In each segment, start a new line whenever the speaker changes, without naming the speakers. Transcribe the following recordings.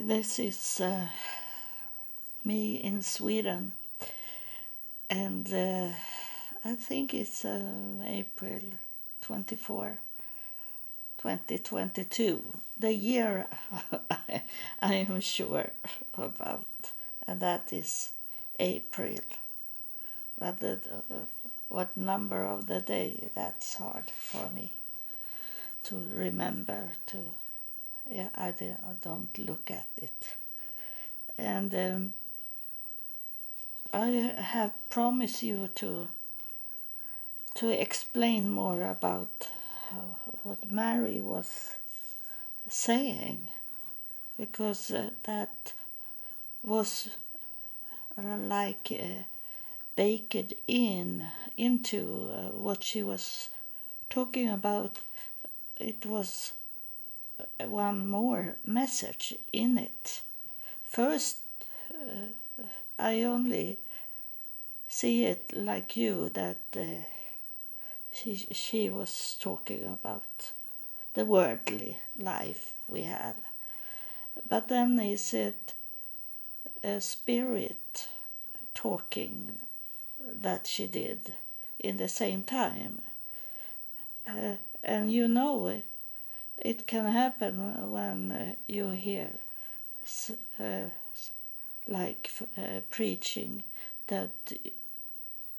This is uh, me in Sweden, and uh, I think it's uh, April 24, 2022, the year I, am sure about, and that is April. But the, what number of the day, that's hard for me to remember to yeah, I, I don't look at it. And um, I have promised you to to explain more about what Mary was saying, because uh, that was uh, like uh, baked in into uh, what she was talking about. It was one more message in it. First, uh, I only see it like you that uh, she she was talking about the worldly life we have, but then is it a spirit talking that she did in the same time, uh, and you know it can happen when uh, you hear uh, like uh, preaching that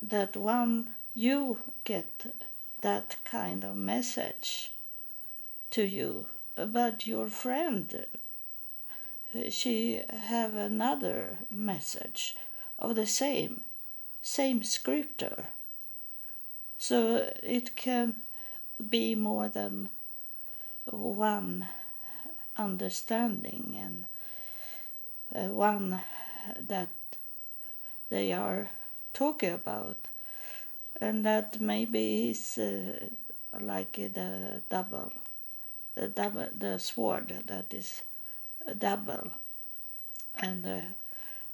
that one you get that kind of message to you. But your friend she have another message of the same same scripture. So it can be more than one understanding and uh, one that they are talking about. And that maybe is uh, like the double the double the sword that is double. And uh,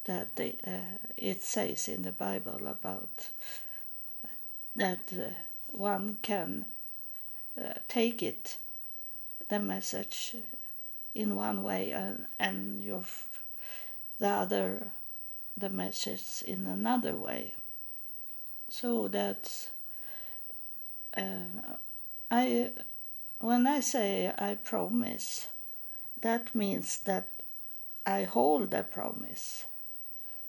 that they, uh, it says in the bible about that uh, one can take it the message in one way and, and your the other the message in another way. So that's uh, i when i say i promise that means that i hold a promise.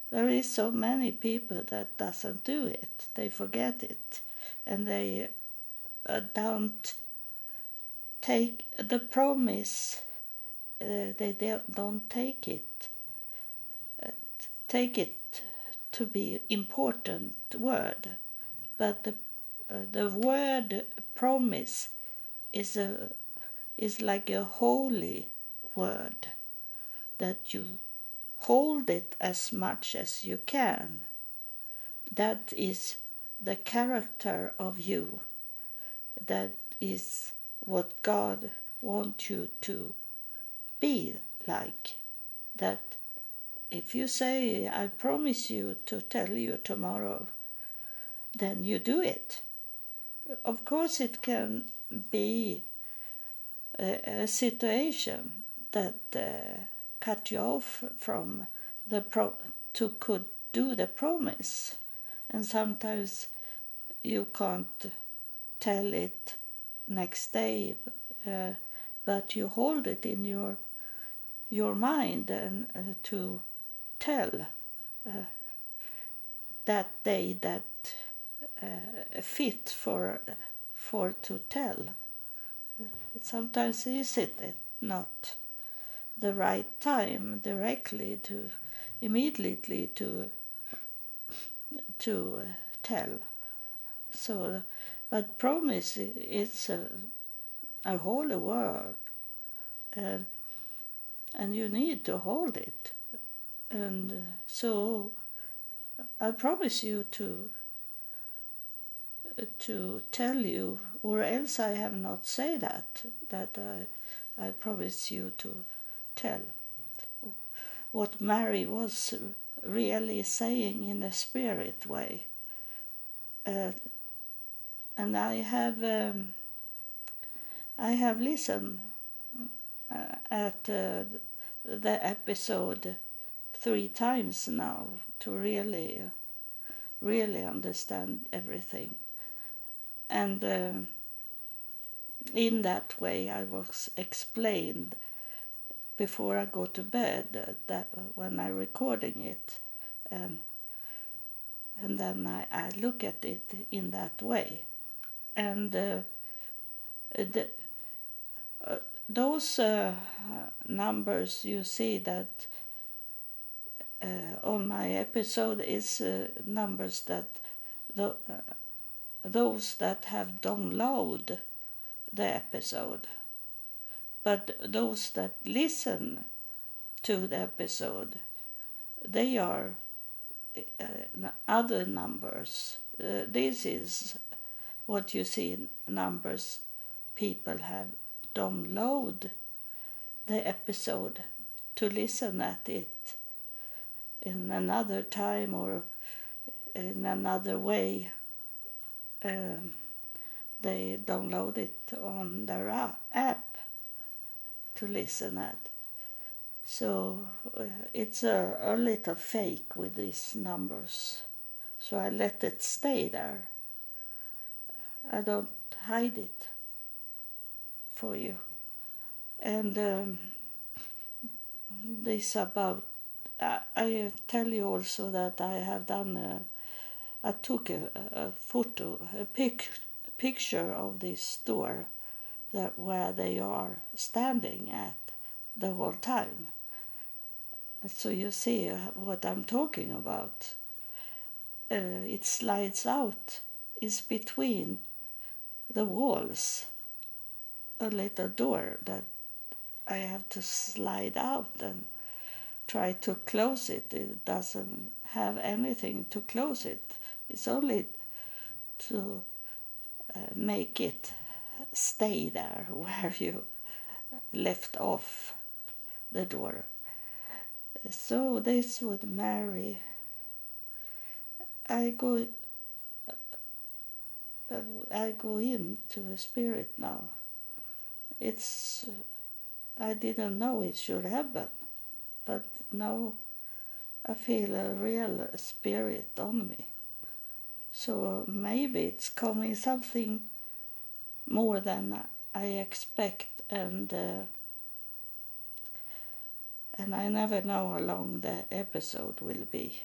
There is so many people that doesn't do it. They forget it. And they uh, don't take the promise uh, they don't take it. Uh, take it to be important word but the uh, the word promise is a is like a holy word that you hold it as much as you can. That is the character of you. That is what God wants you to be like. That if you say, I promise you to tell you tomorrow, then you do it. Of course, it can be a, a situation that uh, cut you off from the pro to could do the promise, and sometimes you can't tell it next day, uh, but you hold it in your your mind and uh, to tell uh, that day that uh, fit for for to tell. Sometimes is it not the right time directly to immediately to to uh, tell. So but promise is a, a holy word, and, and you need to hold it. And uh, so I promise you to uh, to tell you, or else I have not said that, that I, I promise you to tell what Mary was really saying in a spirit way. Uh, and I have um, I have listened uh, at uh, the episode three times now to really, really understand everything. And uh, in that way, I was explained before I go to bed that when I'm recording it, um, and then I, I look at it in that way, and uh, the, uh, those uh, numbers you see that on my episode is numbers that the, those that have downloaded the episode. But those that listen to the episode they are uh, other numbers. Uh, this is what you see in numbers people have download the episode to listen at it in another time or in another way. Um, they download it on their app to listen at. So uh, it's a, a little fake with these numbers. So I let it stay there. I don't hide it for you. And um, this about I, I tell you also that I have done a, I took a, a photo, a pic, a picture of this store that where they are standing at the whole time. So you see what I'm talking about. Uh, it slides out. It's between the walls. A little door that I have to slide out and try to close it. It doesn't have anything to close it. It's only to uh, make it stay there where you left off the door. So this would Mary. I go. I go into the spirit now. It's. I didn't know it should happen but now I feel a real spirit on me. So maybe it's coming something more than I expect, and uh, and I never know how long the episode will be.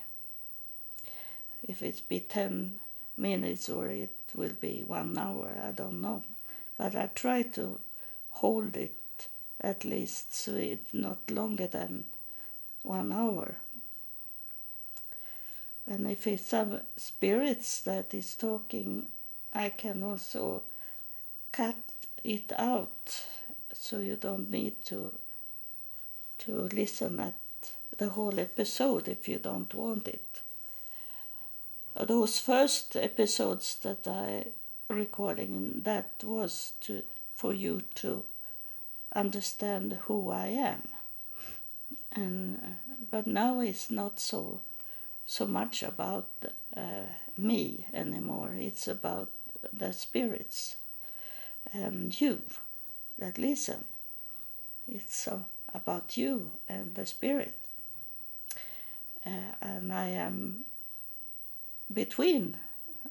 If it's be ten minutes or it will be one hour, I don't know. But I try to hold it at least so it's not longer than one hour. And if it's some spirits that is talking, I can also cut it out so you don't need to to listen at the whole episode if you don't want it. Those first episodes that I recording that was to for you to understand who I am and uh, but now it's not so so much about uh, me anymore. It's about the spirits and you that listen. It's uh, about you and the spirit. Uh, and I am between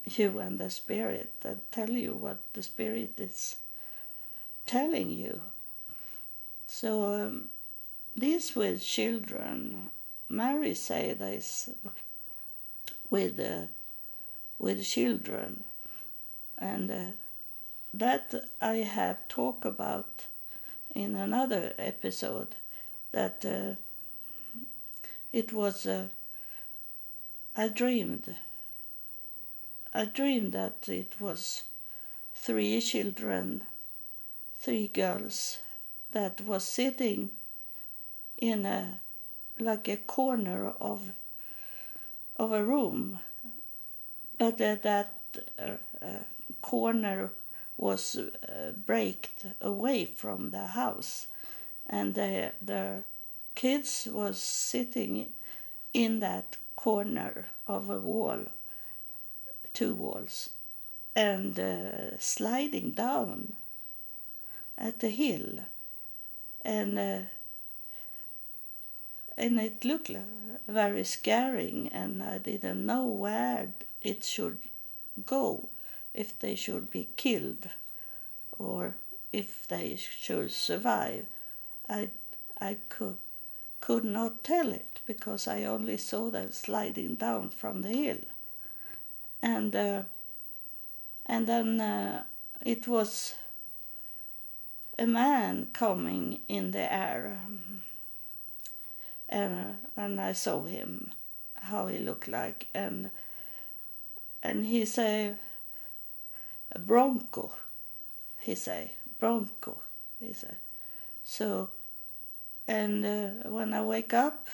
you and the spirit that tell you what the spirit is telling you. So um, this with children, Mary say this with uh, with children, and uh, that I have talked about in another episode. That uh, it was uh, I dreamed. I dreamed that it was three children, three girls that was sitting in a like a corner of of a room, but that uh, uh, corner was uh, breaked away from the house, and the the kids was sitting in that corner of a wall, two walls, and uh, sliding down at the hill, and uh, and it looked very scaring, and I didn't know where it should go, if they should be killed, or if they should survive. I I could could not tell it because I only saw them sliding down from the hill, and uh, and then uh, it was a man coming in the air and and I saw him how he looked like. And and he say bronco he say bronco he say. So and uh, when I wake up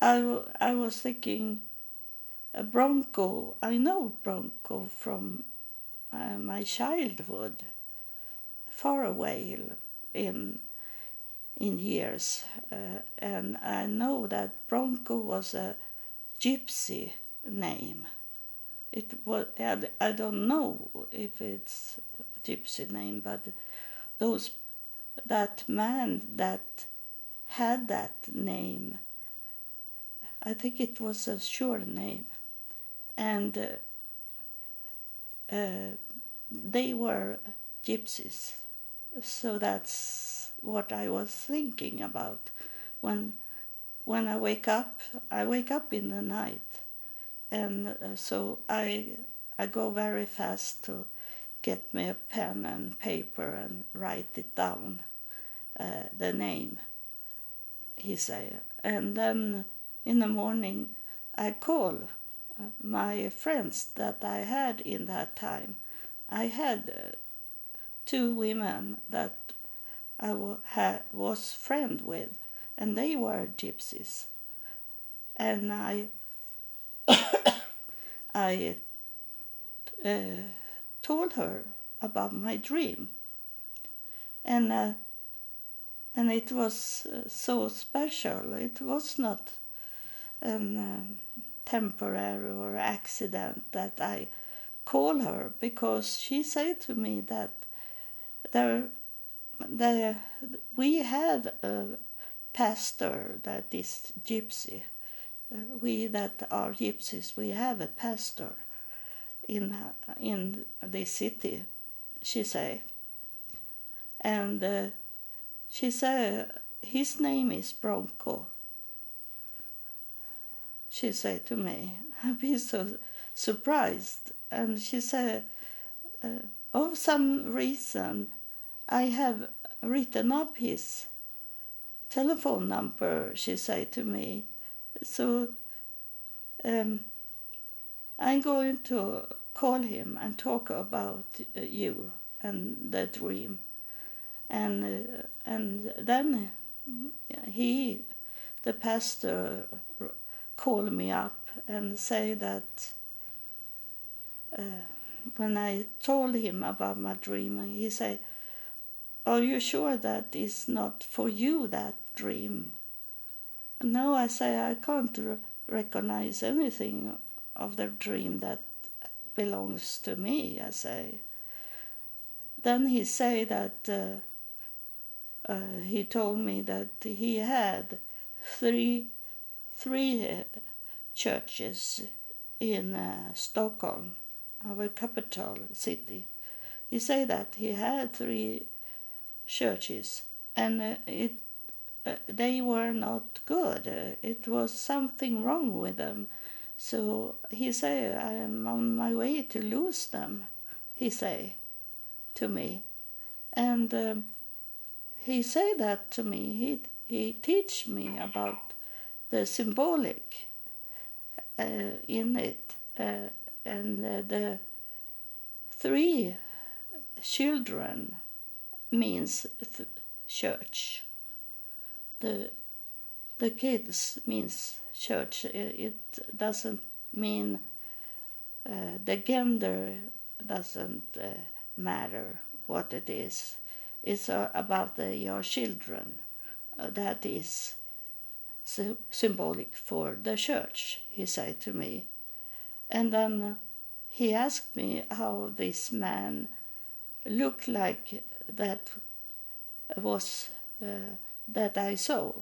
I, I was thinking a bronco I know bronco from uh, my childhood far away in in years, uh, and I know that Bronco was a gypsy name. It was I don't know if it's a gypsy name, but those that man that had that name, I think it was a sure name, and uh, uh, they were gypsies. So that's what I was thinking about when when I wake up. I wake up in the night, and uh, so I I go very fast to get me a pen and paper and write it down, uh, the name. He say, and then in the morning I call my friends that I had in that time. I had uh, two women that I was friend with, and they were gypsies. And I, I uh, told her about my dream, and uh, and it was uh, so special. It was not a uh, temporary or accident that I call her because she said to me that there the, we have a pastor that is gypsy. Uh, we that are gypsies, we have a pastor in in the city. She say, and uh, she said his name is Bronco. She said to me, I've been so surprised, and she said, uh, of some reason I have written up his telephone number, she said to me. So um, I'm going to call him and talk about uh, you and the dream. And, uh, and then he, the pastor, called me up and say that uh, when I told him about my dream, he said, are you sure that is not for you, that dream? No, I say I can't recognize anything of the dream that belongs to me, I say. Then he say that uh, uh, he told me that he had three three uh, churches in uh, Stockholm, our capital city. He said that he had three churches, and uh, it uh, they were not good. It was something wrong with them. So he said, I am on my way to lose them, he say to me. And he say that to me. He, he teach me about the symbolic uh, in it. Uh, and uh, the three children means th- church. The the kids means church. It, doesn't mean uh, the gender doesn't uh, matter what it is. It's uh, about the, your children. That is symbolic for the church, he said to me. And then he asked me how this man looked like that was uh, that I saw,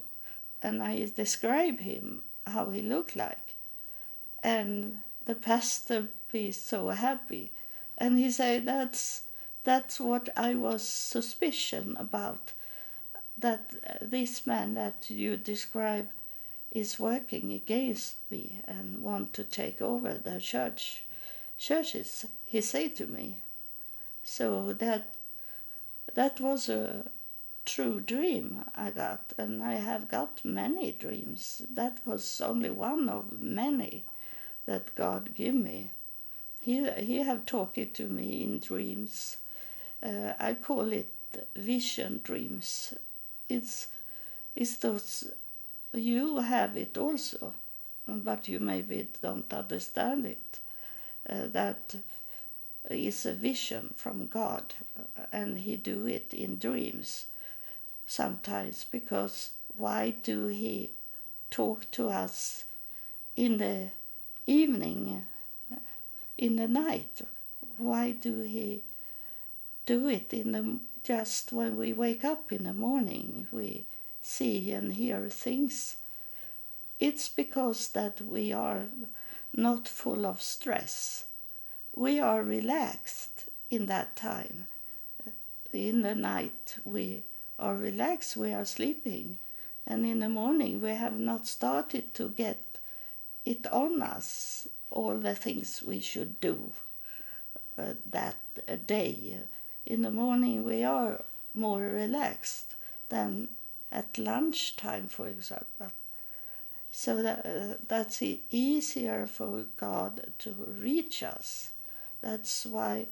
and I describe him how he looked like, and the pastor be so happy, and he said that's that's what I was suspicion about, that this man that you describe is working against me and want to take over the church churches he said to me. So that that was a true dream i got and i have got many dreams. That was only one of many that god gave me. He he have talked to me in dreams. Uh, i call it vision dreams. It's it's those you have it also, but you maybe don't understand it. Uh, that is a vision from God, and He do it in dreams sometimes. Because why do He talk to us in the evening, in the night? Why do He do it in the just when we wake up in the morning? We see and hear things, it's because that we are not full of stress. We are relaxed in that time. In the night, we are relaxed, we are sleeping, and in the morning, we have not started to get it on us, all the things we should do uh, that day. In the morning, we are more relaxed than at lunchtime, for example. So that, uh, that's easier for God to reach us. That's why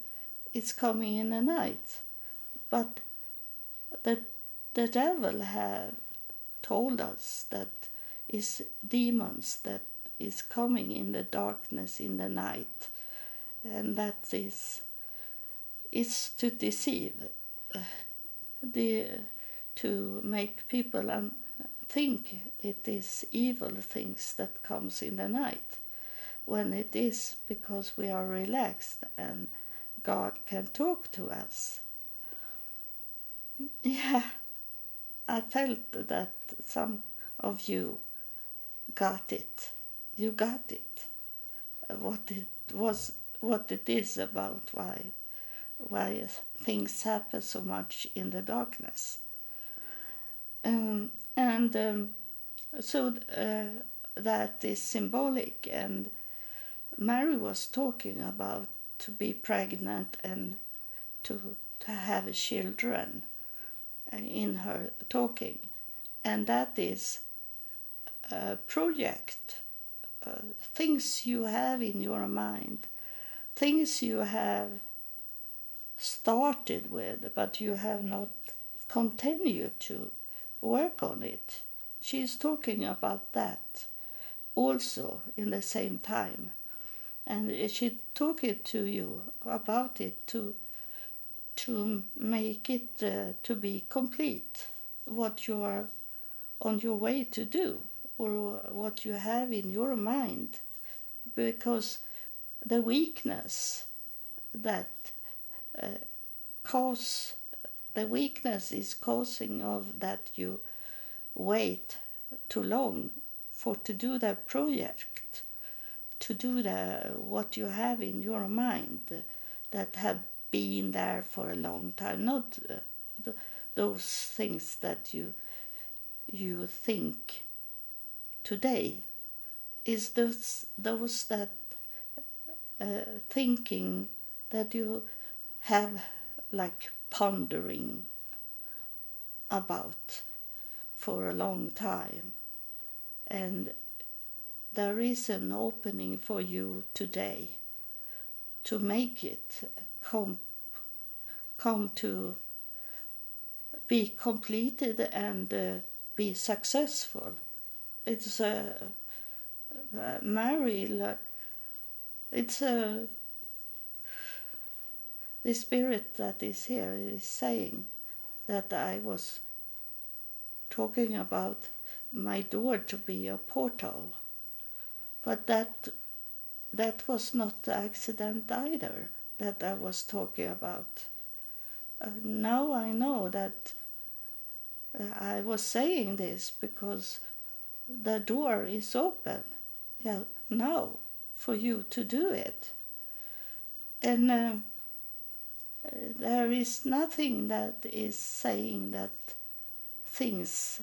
it's coming in the night. But the, the devil have told us that is demons that is coming in the darkness in the night and that is is to deceive the to make people think it is evil things that comes in the night when it is because we are relaxed and God can talk to us. Yeah, I felt that some of you got it. You got it. What it was, what it is about, why, why things happen so much in the darkness. Um, and um, so uh, that is symbolic. And Mary was talking about to be pregnant and to to have children uh, in her talking, and that is a project, uh, things you have in your mind, things you have started with, but you have not continued to work on it. She's talking about that also in the same time. And she talking to you about it to to make it uh, to be complete what you are on your way to do or what you have in your mind because the weakness that uh, cause the weakness is causing of that you wait too long for to do the project to do the what you have in your mind that have been there for a long time not uh, those things that you you think today is those those that uh, thinking that you have like pondering about for a long time. And there is an opening for you today to make it come, come to be completed and uh, be successful. It's a uh, Mary, it's a the spirit that is here is saying that I was talking about my door to be a portal. But that that was not the accident either that I was talking about. Uh, now I know that uh, I was saying this because the door is open yeah, now for you to do it. And uh, there is nothing that is saying that things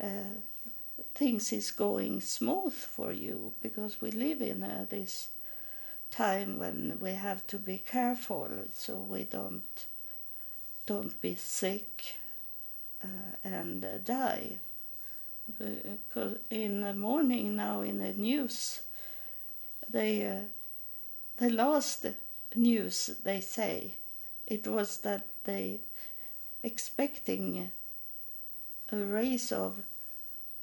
uh, things is going smooth for you because we live in uh, this time when we have to be careful so we don't don't be sick uh, and die. Because in the morning now in the news, they uh, the last news they say it was that they expecting a race of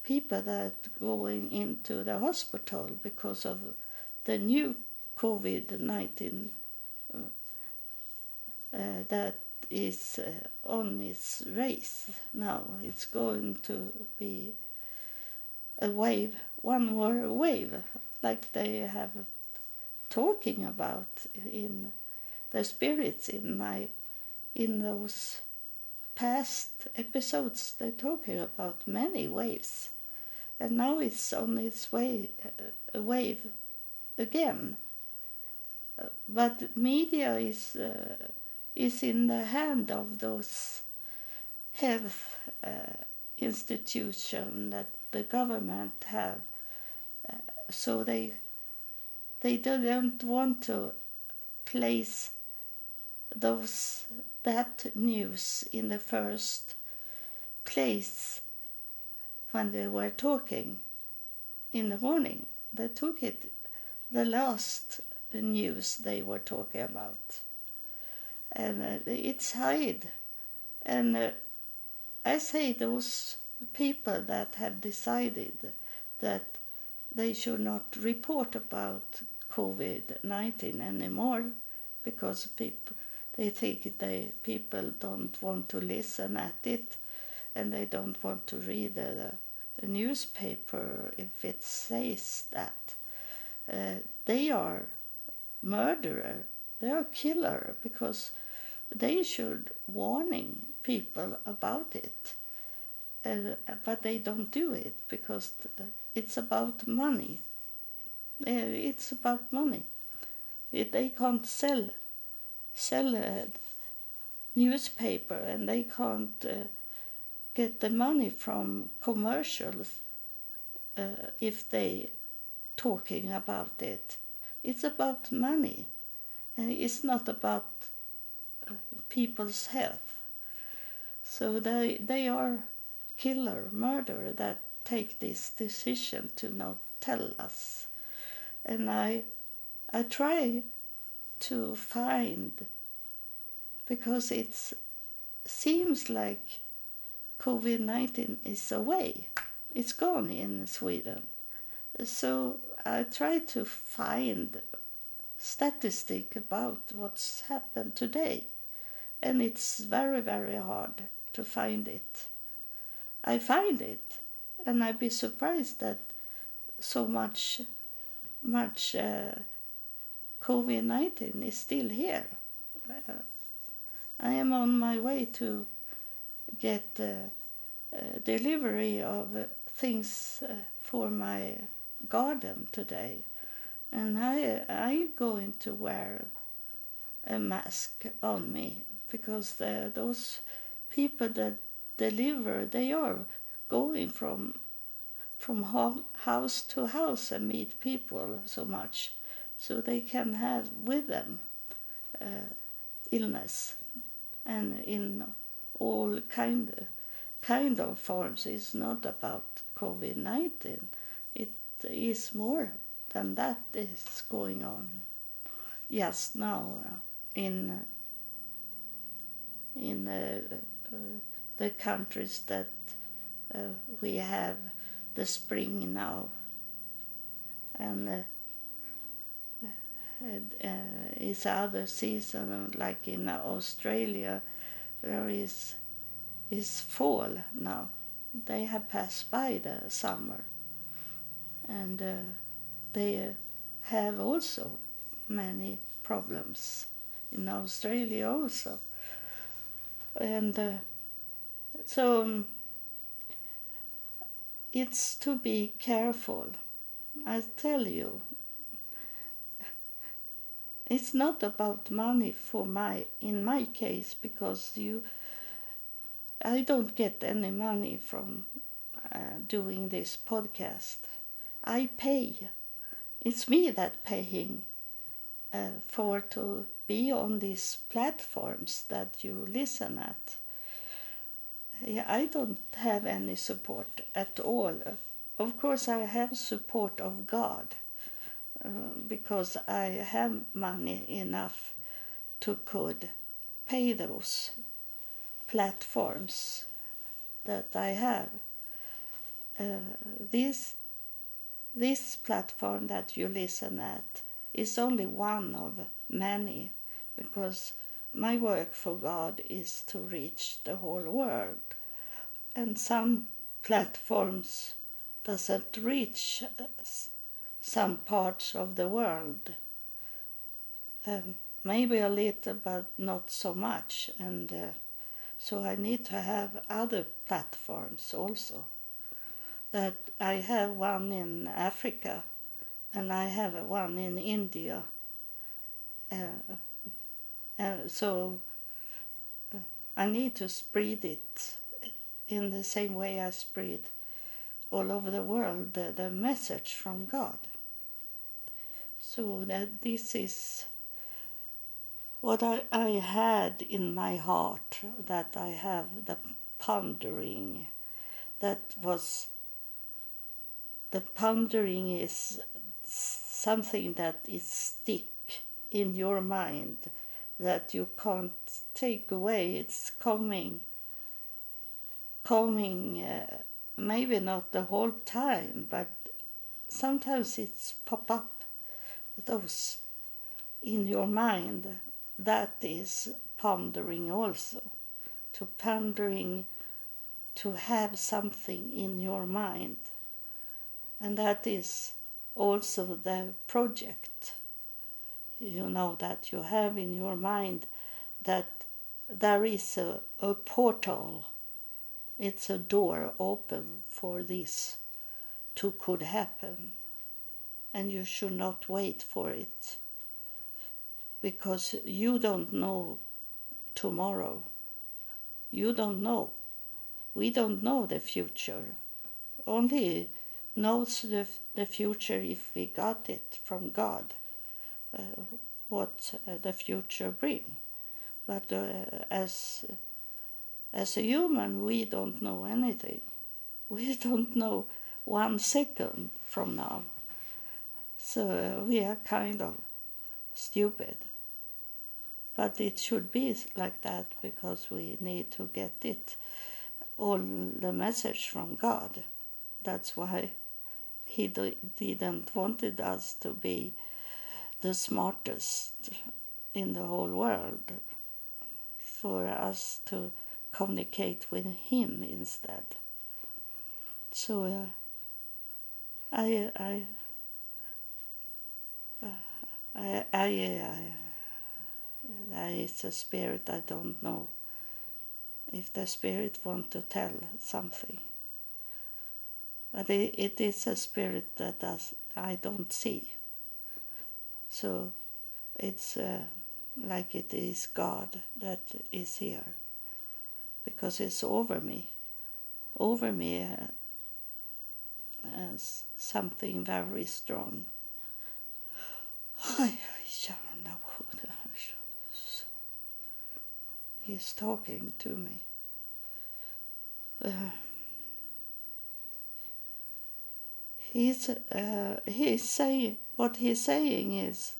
people that going into the hospital because of the new COVID nineteen uh, uh, that is uh, on its race now. It's going to be a wave, one more wave, like they have talking about in the spirits in my in those past episodes. They're talking about many waves, and now it's on its way uh, a wave again. Uh, but media is. Uh, is in the hand of those health uh, institution that the government have. Uh, so they they don't want to place those that news in the first place when they were talking in the morning. They took it the last news they were talking about and uh, it's hide. And uh, I say those people that have decided that they should not report about COVID 19 anymore because people they think they people don't want to listen at it and they don't want to read the, the newspaper if it says that uh, they are murderer they are killer because they should warning people about it. Uh, but they don't do it because it's about money. Uh, it's about money. They can't sell sell a newspaper and they can't uh, get the money from commercials uh, if they talking about it. It's about money and it's not about people's health. So they they are killer, murderer that take this decision to not tell us. And I I try to find because it seems like COVID 19 is away. It's gone in Sweden. So I try to find statistic about what's happened today and it's very very hard to find it i find it and i'd be surprised that so much much uh, covid-19 is still here. Uh, i am on my way to get uh, delivery of things uh, for my garden today. And i i'm going to wear a mask on me because those people that deliver they are going from from house to house and meet people so much so they can have with them uh, illness and in all kind kind of forms. It's not about covid-19 it is more than that is going on. Just now in in uh, uh, the countries that uh, we have the spring now. And uh, is other season like in Australia there is is fall now. They have passed by the summer. And uh, they have also many problems in Australia also. And uh, so um, it's to be careful. I tell you, it's not about money for my in my case because you I don't get any money from uh, doing this podcast. I pay. It's me that paying uh, for to be on these platforms that you listen at. Yeah, I don't have any support at all. Of course, I have support of God uh, because I have money enough to could pay those platforms that I have. Uh, this this platform that you listen at is only one of many because my work for God is to reach the whole world and some platforms doesn't reach some parts of the world um, maybe a little but not so much and uh, so I need to have other platforms also. That I have one in Africa and I have one in India. Uh, uh, so uh, I need to spread it in the same way I spread all over the world the, the message from God. So that this is what I, I had in my heart that I have the pondering that was the pondering is something that is stick in your mind that you can't take away it's coming coming uh, maybe not the whole time but sometimes it's pop up those in your mind that is pondering also. To pondering to have something in your mind. And that is also the project. You know that you have in your mind that there is a, a portal, it's a door open for this to could happen. And you should not wait for it because you don't know tomorrow. You don't know. We don't know the future. Only knows the, the future if we got it from God, what uh, the future bring. But uh, as as a human, we don't know anything. We don't know one second from now. So uh, we are kind of stupid. But it should be like that because we need to get it, all the message from God. That's why He didn't wanted us to be the smartest in the whole world, for us to communicate with Him instead. So uh, I, I, uh, I, I, I there is a spirit I don't know if the spirit want to tell something. But it, it is a spirit that does, I don't see. So it's uh, like it is God that is here because it's over me, over me uh, as something very strong. he's talking to me. Uh, he's uh, he's saying what he's saying is,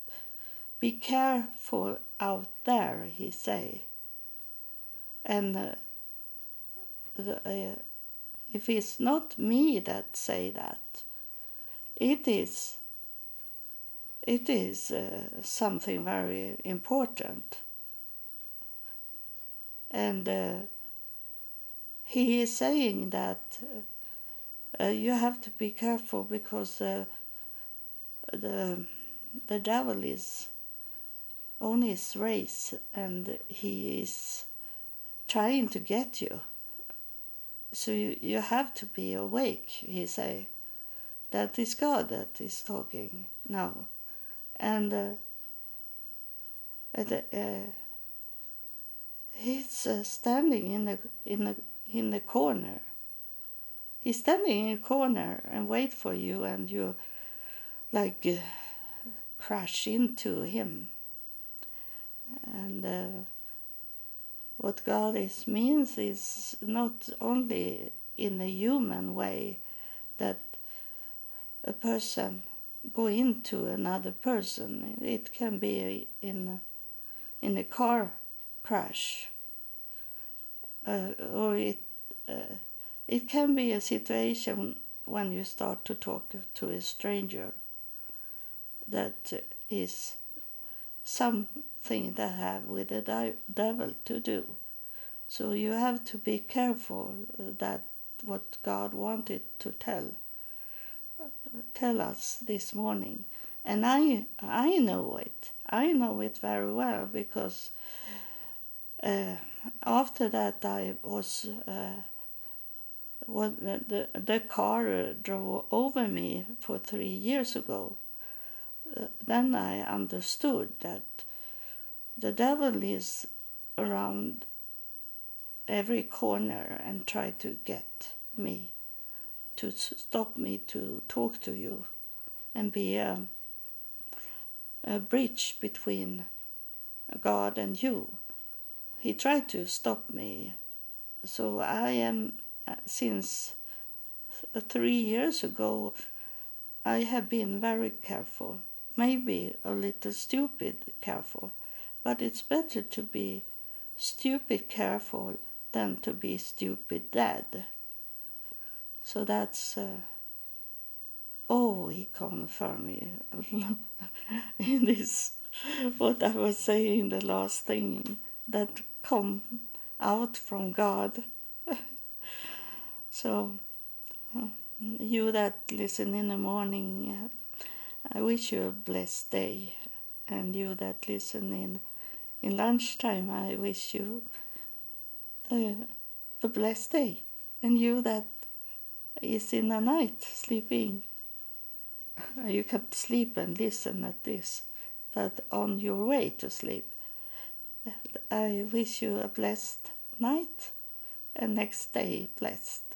be careful out there. He say, and uh, the, uh, if it's not me that say that, it is. It is uh, something very important and uh, he is saying that uh, you have to be careful because uh, the the devil is on his race and he is trying to get you so you, you have to be awake, he say. That is God that is talking now. And uh, uh, he's uh, standing in the, in, the, in the corner. He's standing in a corner and wait for you and you like uh, crash into him. And uh, what God is means is not only in a human way that a person go into another person. It can be in a, in a car crash, uh, or it uh, it can be a situation when you start to talk to a stranger that is something that have with the devil to do. So you have to be careful that what God wanted to tell tell us this morning, and I I know it. I know it very well because uh, after that I was. Uh, well, the, the car drove over me for three years ago. Then I understood that the devil is around every corner and try to get me to stop me to talk to you and be a, a bridge between God and you. He tried to stop me. So I am, uh, since three years ago, I have been very careful, maybe a little stupid careful, but it's better to be stupid careful than to be stupid dead. So that's uh, oh, he confirmed me in this what I was saying, the last thing that come out from God. so uh, you that listen in the morning, uh, I wish you a blessed day, and you that listen in in lunchtime, I wish you uh, a blessed day, and you that is in the night sleeping. You can sleep and listen at this, but on your way to sleep, I wish you a blessed night and next day blessed.